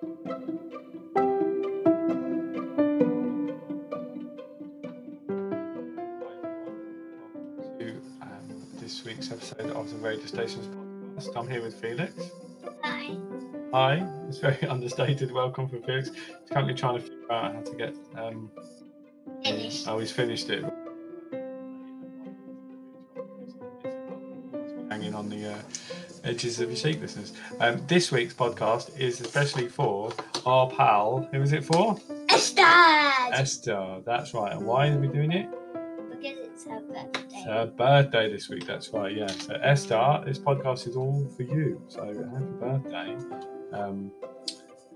to um, this week's episode of the Radio Stations podcast. I'm here with Felix. Hi. Hi, it's very understated. Welcome for Felix. He's currently trying to figure out how to get. Um, Finished. oh, he's finished it. Hanging on the uh, edges of your listeners. Um, this week's podcast is especially for our pal. Who is it for? Esther! Esther. That's right. And why are we doing it? Because it's her birthday. It's her birthday this week. That's right. Yeah. So Esther, this podcast is all for you. So happy birthday, um,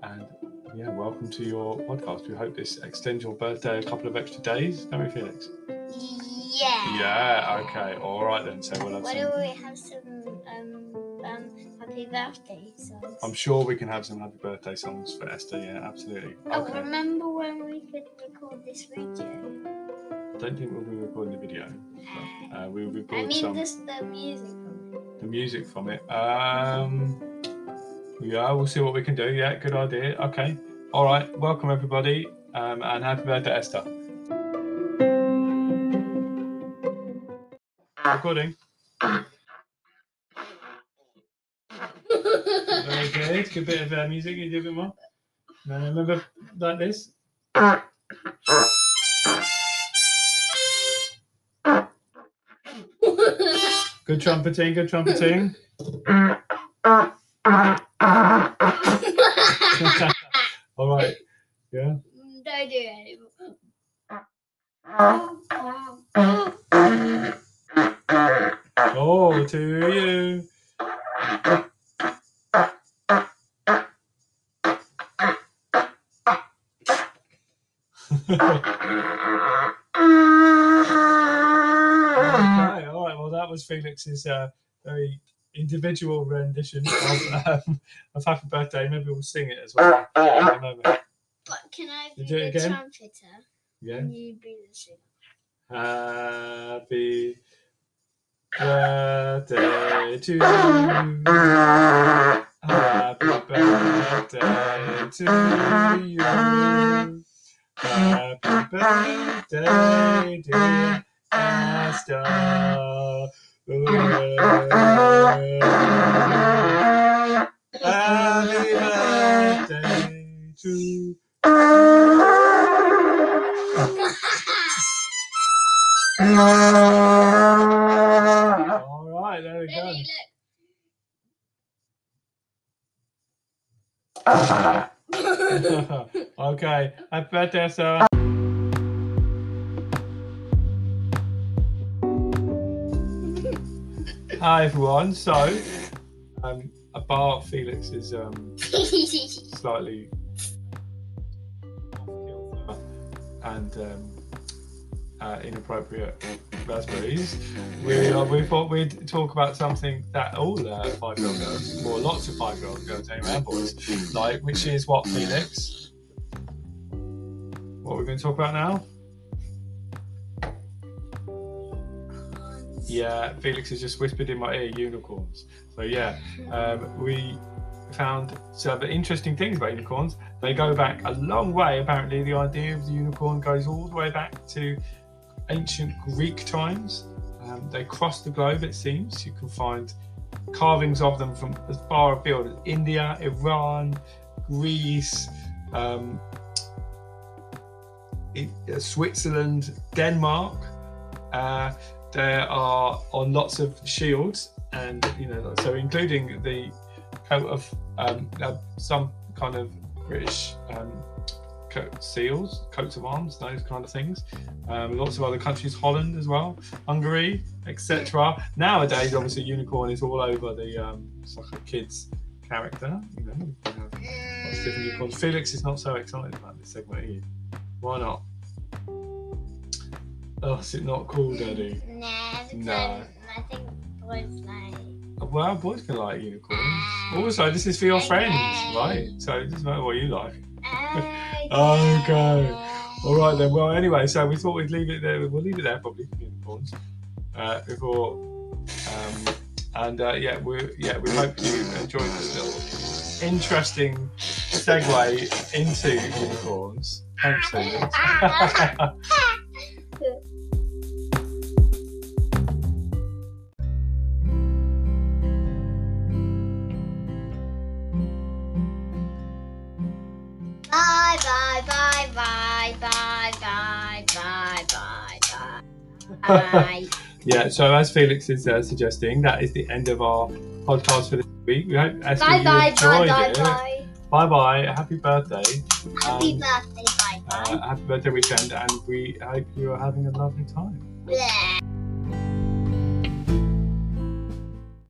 and yeah, welcome to your podcast. We hope this extends your birthday a couple of extra days. Don't we, Felix? yeah. Yeah. Okay. All right then. So we'll have Why some. don't we have some um, um, happy birthday songs? I'm sure we can have some happy birthday songs for Esther. Yeah, absolutely. Oh, Okay. remember when we could record this video? I don't think we'll be recording the video. Uh, Uh, we'll I record mean, some this the music from it. the music from it. Um, yeah, we'll see what we can do. Yeah, good idea. Okay. All right. Welcome everybody, um, and happy birthday, Esther. Recording. Very good. Good bit of uh, music. You do a bit more. No, remember like this. Good trumpeting. Good trumpeting. All right. Yeah. Don't do it anymore. Oh, to you. Okay, all right. Well, that was Felix's uh, very individual rendition of, um, of Happy Birthday. Maybe we'll sing it as well. in a moment. But can I be do it the again? trumpeter? Yeah. And you be the singer. Happy birthday to you. Happy birthday to you. Birthday, dear Esther. Happy birthday to. All right, there we go. Look. okay, happy birthday, Esther. Hi everyone. So, um, bar Felix is um, slightly and um, uh, inappropriate raspberries. We uh, we thought we'd talk about something that all uh, five-year-old girls, or lots of five-year-old girls anyway, and boys, like, which is what Felix. What we're going to talk about now? Yeah, Felix has just whispered in my ear unicorns. So yeah, um, we found some interesting things about unicorns. They go back a long way. Apparently, the idea of the unicorn goes all the way back to ancient Greek times. Um, they cross the globe, it seems. You can find carvings of them from as far afield as India, Iran, Greece, um, uh, Switzerland, Denmark. Uh, there are on lots of shields, and you know, so including the coat of um, uh, some kind of British um, coat, seals, coats of arms, those kind of things. Um, lots of other countries, Holland as well, Hungary, etc. Nowadays, obviously, unicorn is all over the um, it's kids character. You know, lots of different unicorns. Felix is not so excited about this segment? Why not? Oh, is it not cool, Daddy? Nah, because Nah. I think boys like. Well, boys can like unicorns. Also, this is for your friends, right? So it doesn't matter what you like. Okay. All right then. Well, anyway, so we thought we'd leave it there. We'll leave it there probably for unicorns uh, before um, And uh, yeah, we yeah we hope you enjoyed this little interesting segue into unicorns. Thanks, yeah, so as Felix is uh, suggesting, that is the end of our podcast for this week. We hope Esther, Bye you bye bye enjoyed bye it. bye. Bye bye. Happy birthday. Happy Um, birthday, bye bye. Uh, happy birthday weekend, and we hope you are having a lovely time. Bleh.